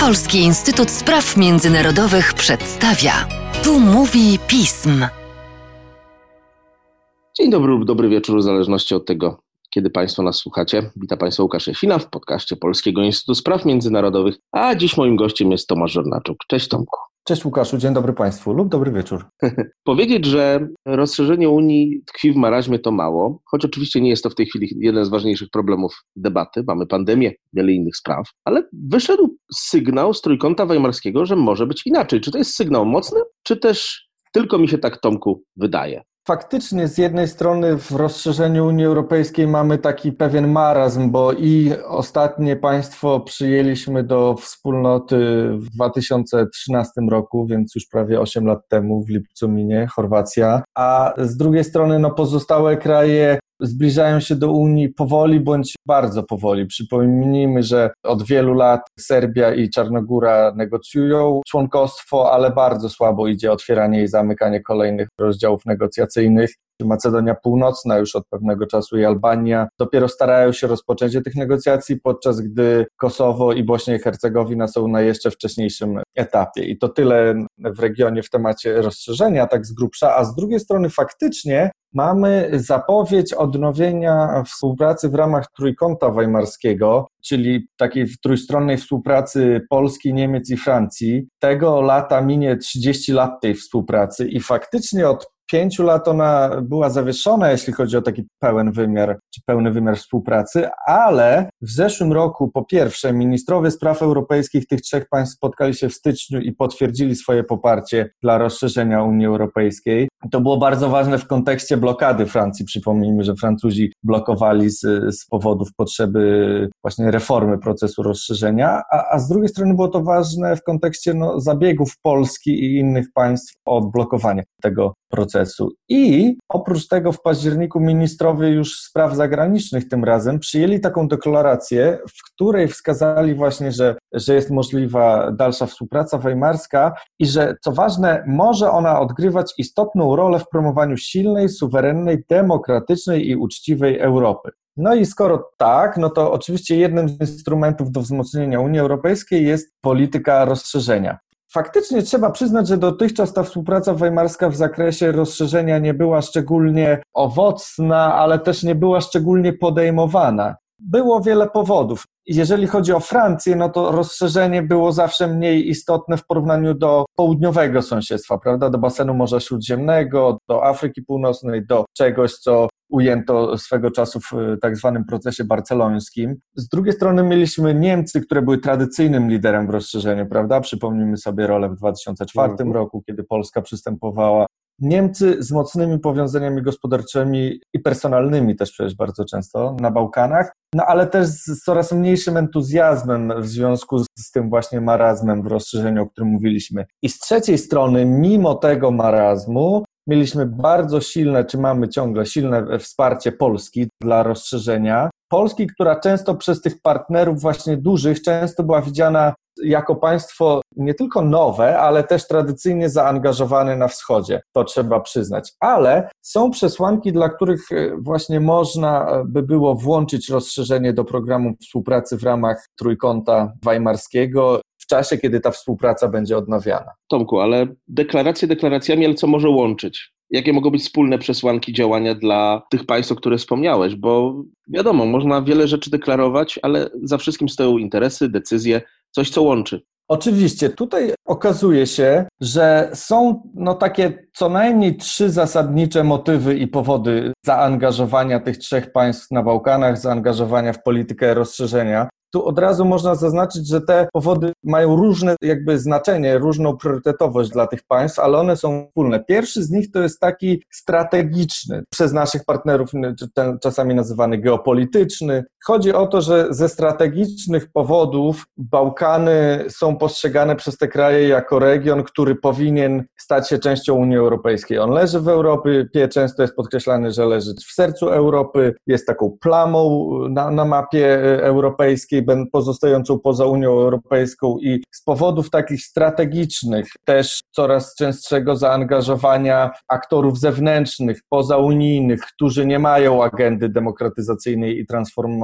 Polski Instytut Spraw Międzynarodowych przedstawia. Tu mówi pism. Dzień dobry lub dobry wieczór, w zależności od tego, kiedy Państwo nas słuchacie. Witam Państwa Łukasz Jasina w podcaście Polskiego Instytutu Spraw Międzynarodowych, a dziś moim gościem jest Tomasz Żornaczuk. Cześć Tomku. Cześć Łukaszu, dzień dobry Państwu lub dobry wieczór. Powiedzieć, że rozszerzenie Unii tkwi w maraźmie to mało, choć oczywiście nie jest to w tej chwili jeden z ważniejszych problemów debaty. Mamy pandemię, wiele innych spraw, ale wyszedł sygnał z trójkąta weimarskiego, że może być inaczej. Czy to jest sygnał mocny, czy też tylko mi się tak, Tomku, wydaje? Faktycznie z jednej strony w rozszerzeniu Unii Europejskiej mamy taki pewien marazm, bo i ostatnie państwo przyjęliśmy do wspólnoty w 2013 roku, więc już prawie 8 lat temu w lipcu minie Chorwacja, a z drugiej strony no pozostałe kraje zbliżają się do Unii powoli bądź bardzo powoli. Przypomnijmy, że od wielu lat Serbia i Czarnogóra negocjują członkostwo, ale bardzo słabo idzie otwieranie i zamykanie kolejnych rozdziałów negocjacyjnych. Macedonia Północna już od pewnego czasu i Albania dopiero starają się rozpoczęcie tych negocjacji, podczas gdy Kosowo i Bośnia i Hercegowina są na jeszcze wcześniejszym etapie. I to tyle w regionie w temacie rozszerzenia, tak z grubsza, a z drugiej strony faktycznie mamy zapowiedź odnowienia współpracy w ramach Trójkąta Weimarskiego, czyli takiej trójstronnej współpracy Polski, Niemiec i Francji. Tego lata minie 30 lat tej współpracy i faktycznie od pięciu lat ona była zawieszona, jeśli chodzi o taki pełen wymiar, czy pełny wymiar współpracy, ale w zeszłym roku po pierwsze ministrowie spraw europejskich tych trzech państw spotkali się w styczniu i potwierdzili swoje poparcie dla rozszerzenia Unii Europejskiej. To było bardzo ważne w kontekście blokady Francji. Przypomnijmy, że Francuzi blokowali z, z powodów potrzeby właśnie reformy procesu rozszerzenia, a, a z drugiej strony było to ważne w kontekście no, zabiegów Polski i innych państw o odblokowanie tego procesu. I oprócz tego w październiku ministrowie już spraw zagranicznych tym razem przyjęli taką deklarację, w której wskazali właśnie, że, że jest możliwa dalsza współpraca weimarska i że co ważne, może ona odgrywać istotną rolę w promowaniu silnej, suwerennej, demokratycznej i uczciwej Europy. No i skoro tak, no to oczywiście jednym z instrumentów do wzmocnienia Unii Europejskiej jest polityka rozszerzenia. Faktycznie trzeba przyznać, że dotychczas ta współpraca weimarska w zakresie rozszerzenia nie była szczególnie owocna, ale też nie była szczególnie podejmowana. Było wiele powodów. Jeżeli chodzi o Francję, no to rozszerzenie było zawsze mniej istotne w porównaniu do południowego sąsiedztwa, prawda? Do basenu Morza Śródziemnego, do Afryki Północnej, do czegoś, co ujęto swego czasu w e, tak zwanym procesie barcelońskim. Z drugiej strony mieliśmy Niemcy, które były tradycyjnym liderem w rozszerzeniu, prawda? Przypomnijmy sobie rolę w 2004 mhm. roku, kiedy Polska przystępowała. Niemcy z mocnymi powiązaniami gospodarczymi i personalnymi też przecież bardzo często na Bałkanach, no ale też z coraz mniejszym entuzjazmem w związku z tym właśnie marazmem w rozszerzeniu, o którym mówiliśmy. I z trzeciej strony, mimo tego marazmu, mieliśmy bardzo silne, czy mamy ciągle silne wsparcie Polski dla rozszerzenia. Polski, która często przez tych partnerów właśnie dużych, często była widziana jako państwo nie tylko nowe, ale też tradycyjnie zaangażowane na wschodzie. To trzeba przyznać. Ale są przesłanki, dla których e, właśnie można e, by było włączyć rozszerzenie do programu współpracy w ramach trójkąta weimarskiego czasie, kiedy ta współpraca będzie odnawiana. Tomku, ale deklaracje deklaracjami, ale co może łączyć? Jakie mogą być wspólne przesłanki działania dla tych państw, o których wspomniałeś? Bo wiadomo, można wiele rzeczy deklarować, ale za wszystkim stoją interesy, decyzje, coś, co łączy. Oczywiście, tutaj okazuje się, że są no, takie co najmniej trzy zasadnicze motywy i powody zaangażowania tych trzech państw na Bałkanach, zaangażowania w politykę rozszerzenia. Tu od razu można zaznaczyć, że te powody mają różne jakby znaczenie, różną priorytetowość dla tych państw, ale one są wspólne. Pierwszy z nich to jest taki strategiczny, przez naszych partnerów czasami nazywany geopolityczny. Chodzi o to, że ze strategicznych powodów Bałkany są postrzegane przez te kraje jako region, który powinien stać się częścią Unii Europejskiej. On leży w Europie, często jest podkreślany, że leży w sercu Europy, jest taką plamą na, na mapie europejskiej, pozostającą poza Unią Europejską i z powodów takich strategicznych, też coraz częstszego zaangażowania aktorów zewnętrznych, pozaunijnych, którzy nie mają agendy demokratyzacyjnej i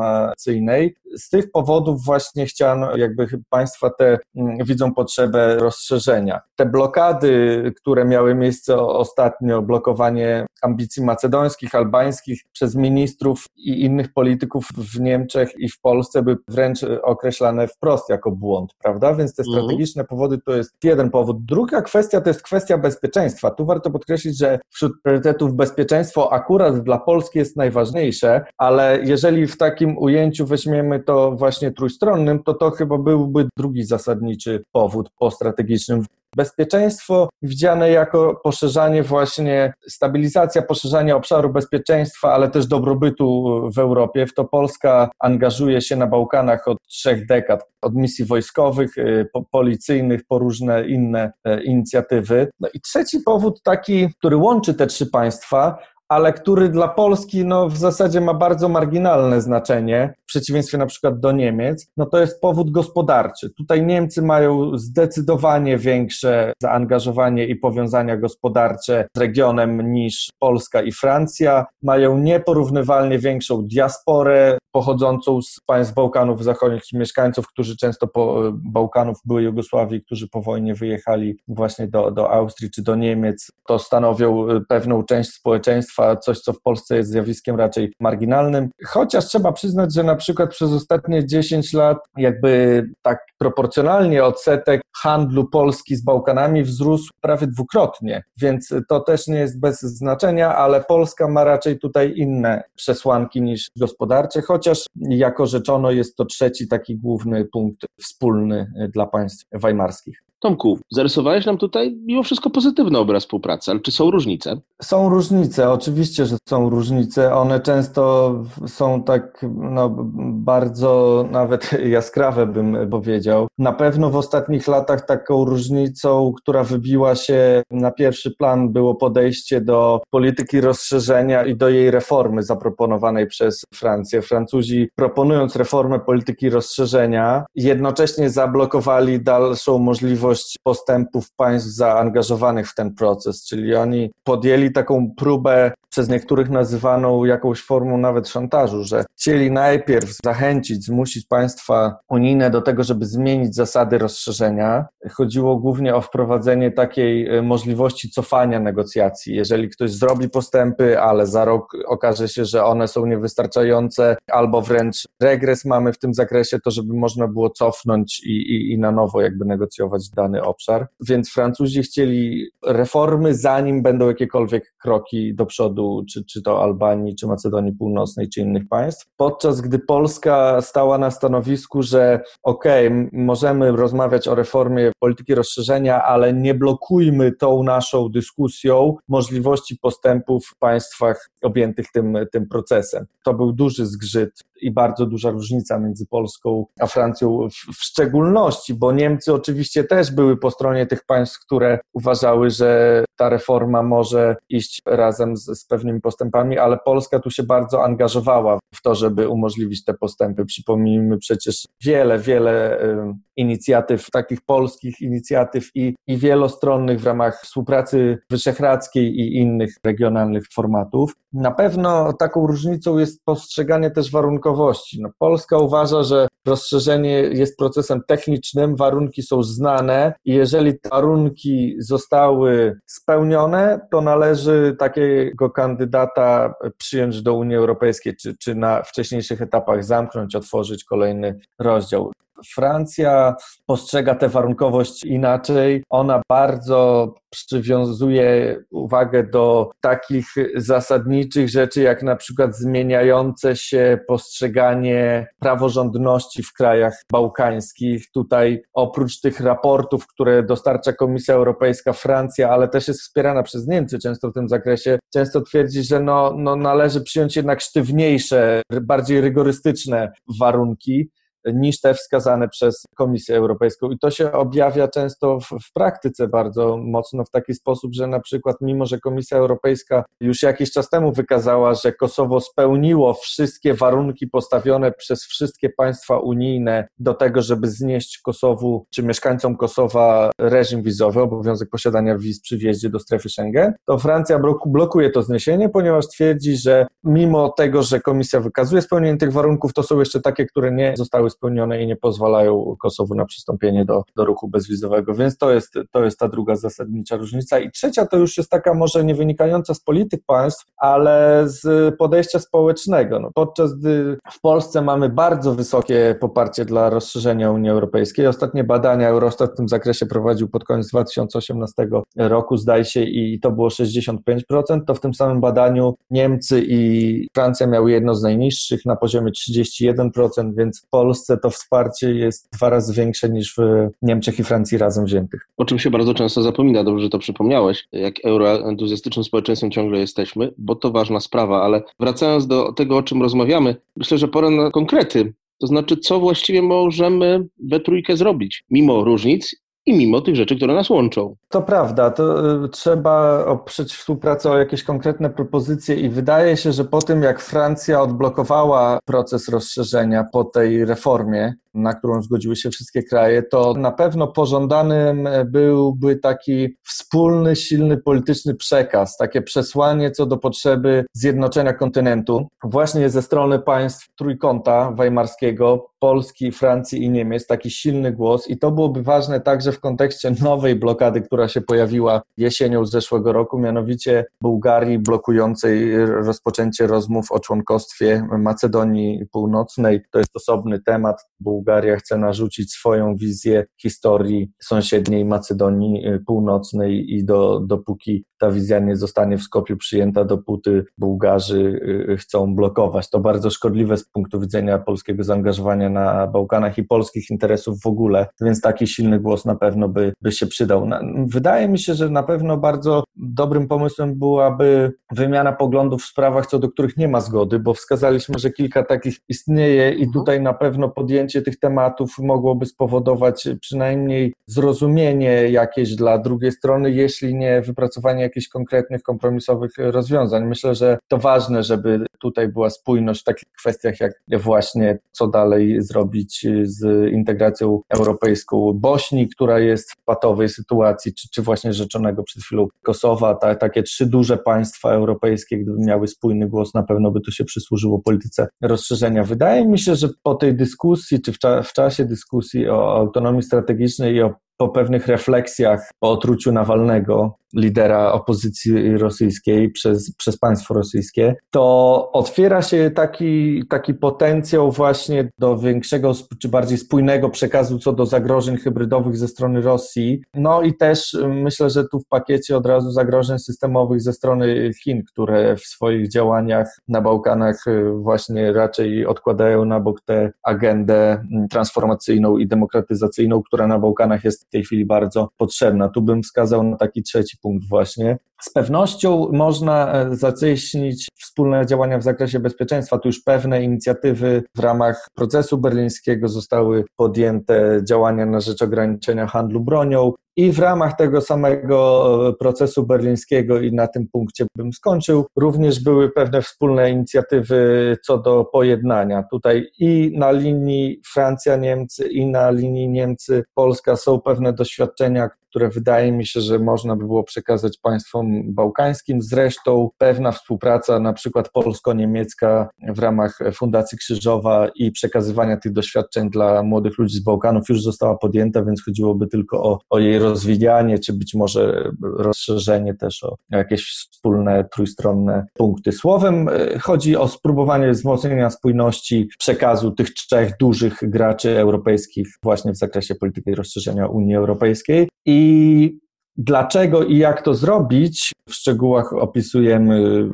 transformacyjnej, z tych powodów właśnie chciano, jakby państwa te mm, widzą potrzebę rozszerzenia. Te blokady, które miały miejsce ostatnio, blokowanie ambicji macedońskich, albańskich przez ministrów i innych polityków w Niemczech i w Polsce, by wręcz określane wprost jako błąd, prawda? Więc te mhm. strategiczne powody to jest jeden powód. Druga kwestia to jest kwestia bezpieczeństwa. Tu warto podkreślić, że wśród priorytetów bezpieczeństwo akurat dla Polski jest najważniejsze, ale jeżeli w takim ujęciu weźmiemy to właśnie trójstronnym, to to chyba byłby drugi zasadniczy powód po strategicznym Bezpieczeństwo widziane jako poszerzanie właśnie, stabilizacja, poszerzanie obszaru bezpieczeństwa, ale też dobrobytu w Europie. W to Polska angażuje się na Bałkanach od trzech dekad, od misji wojskowych, y, policyjnych, po różne inne e, inicjatywy. No i trzeci powód taki, który łączy te trzy państwa, ale który dla Polski no, w zasadzie ma bardzo marginalne znaczenie, w przeciwieństwie na przykład do Niemiec, no to jest powód gospodarczy. Tutaj Niemcy mają zdecydowanie większe zaangażowanie i powiązania gospodarcze z regionem niż Polska i Francja. Mają nieporównywalnie większą diasporę pochodzącą z państw Bałkanów Zachodnich, mieszkańców, którzy często po Bałkanów były Jugosławii, którzy po wojnie wyjechali właśnie do, do Austrii czy do Niemiec. To stanowią pewną część społeczeństwa, coś, co w Polsce jest zjawiskiem raczej marginalnym. Chociaż trzeba przyznać, że na przykład przez ostatnie 10 lat, jakby tak proporcjonalnie odsetek handlu Polski z Bałkanami wzrósł prawie dwukrotnie, więc to też nie jest bez znaczenia, ale Polska ma raczej tutaj inne przesłanki niż gospodarcze, chociaż jako rzeczono jest to trzeci taki główny punkt wspólny dla państw weimarskich. Tomku, zarysowałeś nam tutaj mimo wszystko pozytywny obraz współpracy, ale czy są różnice? Są różnice, oczywiście, że są różnice. One często są tak no, bardzo nawet jaskrawe, bym powiedział. Na pewno w ostatnich latach taką różnicą, która wybiła się na pierwszy plan, było podejście do polityki rozszerzenia i do jej reformy zaproponowanej przez Francję. Francuzi, proponując reformę polityki rozszerzenia, jednocześnie zablokowali dalszą możliwość możliwość postępów państw zaangażowanych w ten proces, czyli oni podjęli taką próbę, przez niektórych nazywaną jakąś formą nawet szantażu, że chcieli najpierw zachęcić, zmusić państwa unijne do tego, żeby zmienić zasady rozszerzenia. Chodziło głównie o wprowadzenie takiej e, możliwości cofania negocjacji. Jeżeli ktoś zrobi postępy, ale za rok okaże się, że one są niewystarczające, albo wręcz regres mamy w tym zakresie, to żeby można było cofnąć i, i, i na nowo jakby negocjować dany obszar. Więc Francuzi chcieli reformy, zanim będą jakiekolwiek kroki do przodu, czy, czy to Albanii, czy Macedonii Północnej, czy innych państw. Podczas gdy Polska stała na stanowisku, że okej, okay, możemy rozmawiać o reformie polityki rozszerzenia, ale nie blokujmy tą naszą dyskusją możliwości postępów w państwach objętych tym, tym procesem. To był duży zgrzyt i bardzo duża różnica między Polską a Francją w, szczególności, bo Niemcy oczywiście też były po stronie tych państw, które uważały, że ta reforma może iść razem z, z pewnymi postępami, ale Polska tu się bardzo angażowała w to, żeby umożliwić te postępy. Przypomnijmy przecież wiele, wiele y, inicjatyw, takich polskich inicjatyw i, i wielostronnych w ramach współpracy wyszehradzkiej i innych regionalnych formatów. Na pewno taką różnicą jest postrzeganie też warunkowości. No, Polska uważa, że rozszerzenie jest procesem technicznym, warunki są znane i jeżeli te warunki zostały spełnione, to należy takiego kandydata przyjąć do Unii Europejskiej, czy, czy na wcześniejszych etapach zamknąć, otworzyć kolejny rozdział. Francja postrzega tę warunkowość inaczej. Ona bardzo przywiązuje uwagę do takich zasadniczych rzeczy, jak na przykład zmieniające się postrzeganie praworządności w krajach bałkańskich. Tutaj oprócz tych raportów, które dostarcza Komisja Europejska, Francja, ale też jest wspierana przez Niemcy często w tym zakresie, często twierdzi, że no, no należy przyjąć jednak sztywniejsze, bardziej rygorystyczne warunki. Niż te wskazane przez Komisję Europejską. I to się objawia często w, w praktyce bardzo mocno w taki sposób, że na przykład mimo, że Komisja Europejska już jakiś czas temu wykazała, że Kosowo spełniło wszystkie warunki postawione przez wszystkie państwa unijne do tego, żeby znieść Kosowu czy mieszkańcom Kosowa reżim wizowy, obowiązek posiadania wiz przy wjeździe do strefy Schengen, to Francja blokuje to zniesienie, ponieważ twierdzi, że mimo tego, że Komisja wykazuje spełnienie tych warunków, to są jeszcze takie, które nie zostały spełnione i nie pozwalają Kosowu na przystąpienie do, do ruchu bezwizowego. Więc to jest, to jest ta druga zasadnicza różnica. I trzecia to już jest taka może nie wynikająca z polityk państw, ale z podejścia społecznego. No, podczas gdy w Polsce mamy bardzo wysokie poparcie dla rozszerzenia Unii Europejskiej, ostatnie badania Eurostat w tym zakresie prowadził pod koniec 2018 roku, zdaje się, i to było 65%, to w tym samym badaniu Niemcy i Francja miały jedno z najniższych na poziomie 31%, więc w Polsce to wsparcie jest dwa razy większe niż w Niemczech i Francji razem wziętych. O czym się bardzo często zapomina, dobrze, że to przypomniałeś, jak euroentuzjastycznym społeczeństwem ciągle jesteśmy, bo to ważna sprawa, ale wracając do tego, o czym rozmawiamy, myślę, że pora na konkrety. To znaczy, co właściwie możemy we trójkę zrobić, mimo różnic i mimo tych rzeczy, które nas łączą. To prawda, to y, trzeba oprzeć współpracę o jakieś konkretne propozycje i wydaje się, że po tym jak Francja odblokowała proces rozszerzenia po tej reformie, na którą zgodziły się wszystkie kraje, to na pewno pożądanym byłby taki wspólny, silny polityczny przekaz, takie przesłanie co do potrzeby zjednoczenia kontynentu, właśnie ze strony państw trójkąta weimarskiego, Polski, Francji i Niemiec, taki silny głos i to byłoby ważne także w kontekście nowej blokady, która się pojawiła jesienią zeszłego roku, mianowicie Bułgarii blokującej rozpoczęcie rozmów o członkostwie Macedonii Północnej. To jest osobny temat. Bułgaria chce narzucić swoją wizję historii sąsiedniej Macedonii Północnej i do, dopóki ta wizja nie zostanie w Skopju przyjęta, dopóty Bułgarzy chcą blokować. To bardzo szkodliwe z punktu widzenia polskiego zaangażowania na Bałkanach i polskich interesów w ogóle, więc taki silny głos na pewno by, by się przydał. Wydaje mi się, że na pewno bardzo dobrym pomysłem byłaby wymiana poglądów w sprawach, co do których nie ma zgody, bo wskazaliśmy, że kilka takich istnieje i mhm. tutaj na pewno podjęcie tych tematów mogłoby spowodować przynajmniej zrozumienie jakieś dla drugiej strony, jeśli nie wypracowanie jakichś konkretnych, kompromisowych rozwiązań. Myślę, że to ważne, żeby tutaj była spójność w takich kwestiach jak właśnie co dalej zrobić z integracją europejską Bośni, która jest w patowej sytuacji, czy, czy właśnie rzeczonego przed chwilą Kosowa. Ta, takie trzy duże państwa europejskie, gdyby miały spójny głos, na pewno by to się przysłużyło polityce rozszerzenia. Wydaje mi się, że po tej dyskusji, czy w, cza w czasie dyskusji o autonomii strategicznej i o po pewnych refleksjach po otruciu Nawalnego, lidera opozycji rosyjskiej przez, przez państwo rosyjskie, to otwiera się taki, taki potencjał właśnie do większego czy bardziej spójnego przekazu co do zagrożeń hybrydowych ze strony Rosji. No i też myślę, że tu w pakiecie od razu zagrożeń systemowych ze strony Chin, które w swoich działaniach na Bałkanach właśnie raczej odkładają na bok tę agendę transformacyjną i demokratyzacyjną, która na Bałkanach jest w tej chwili bardzo potrzebna. Tu bym wskazał na taki trzeci punkt właśnie. Z pewnością można e, zacieśnić wspólne działania w zakresie bezpieczeństwa. Tu już pewne inicjatywy w ramach procesu berlińskiego zostały podjęte, działania na rzecz ograniczenia handlu bronią. I w ramach tego samego e, procesu berlińskiego, i na tym punkcie bym skończył, również były pewne wspólne inicjatywy co do pojednania. Tutaj i na linii Francja-Niemcy, i na linii Niemcy-Polska są pewne doświadczenia, które wydaje mi się, że można by było przekazać państwom bałkańskim. Zresztą pewna współpraca, na przykład polsko-niemiecka w ramach Fundacji Krzyżowa i przekazywania tych doświadczeń dla młodych ludzi z Bałkanów już została podjęta, więc chodziłoby tylko o, o jej rozwijanie, czy być może rozszerzenie też o jakieś wspólne, trójstronne punkty. Słowem, e, chodzi o spróbowanie wzmocnienia spójności przekazu tych trzech dużych graczy europejskich właśnie w zakresie polityki rozszerzenia Unii Europejskiej i Dlaczego i jak to zrobić, w szczegółach opisujemy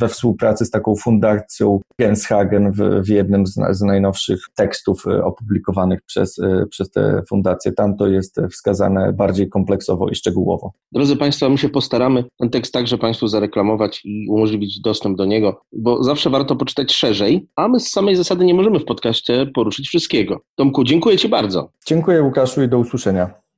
we współpracy z taką fundacją Genshagen w, w jednym z, z, najnowszych tekstów opublikowanych przez, przez tę fundację. Tam to jest wskazane bardziej kompleksowo i szczegółowo. Drodzy Państwo, my się postaramy ten tekst także Państwu zareklamować i umożliwić dostęp do niego, bo zawsze warto poczytać szerzej, a my z samej zasady nie możemy w podcaście poruszyć wszystkiego. Tomku, dziękuję Ci bardzo. Dziękuję Łukaszu i do usłyszenia.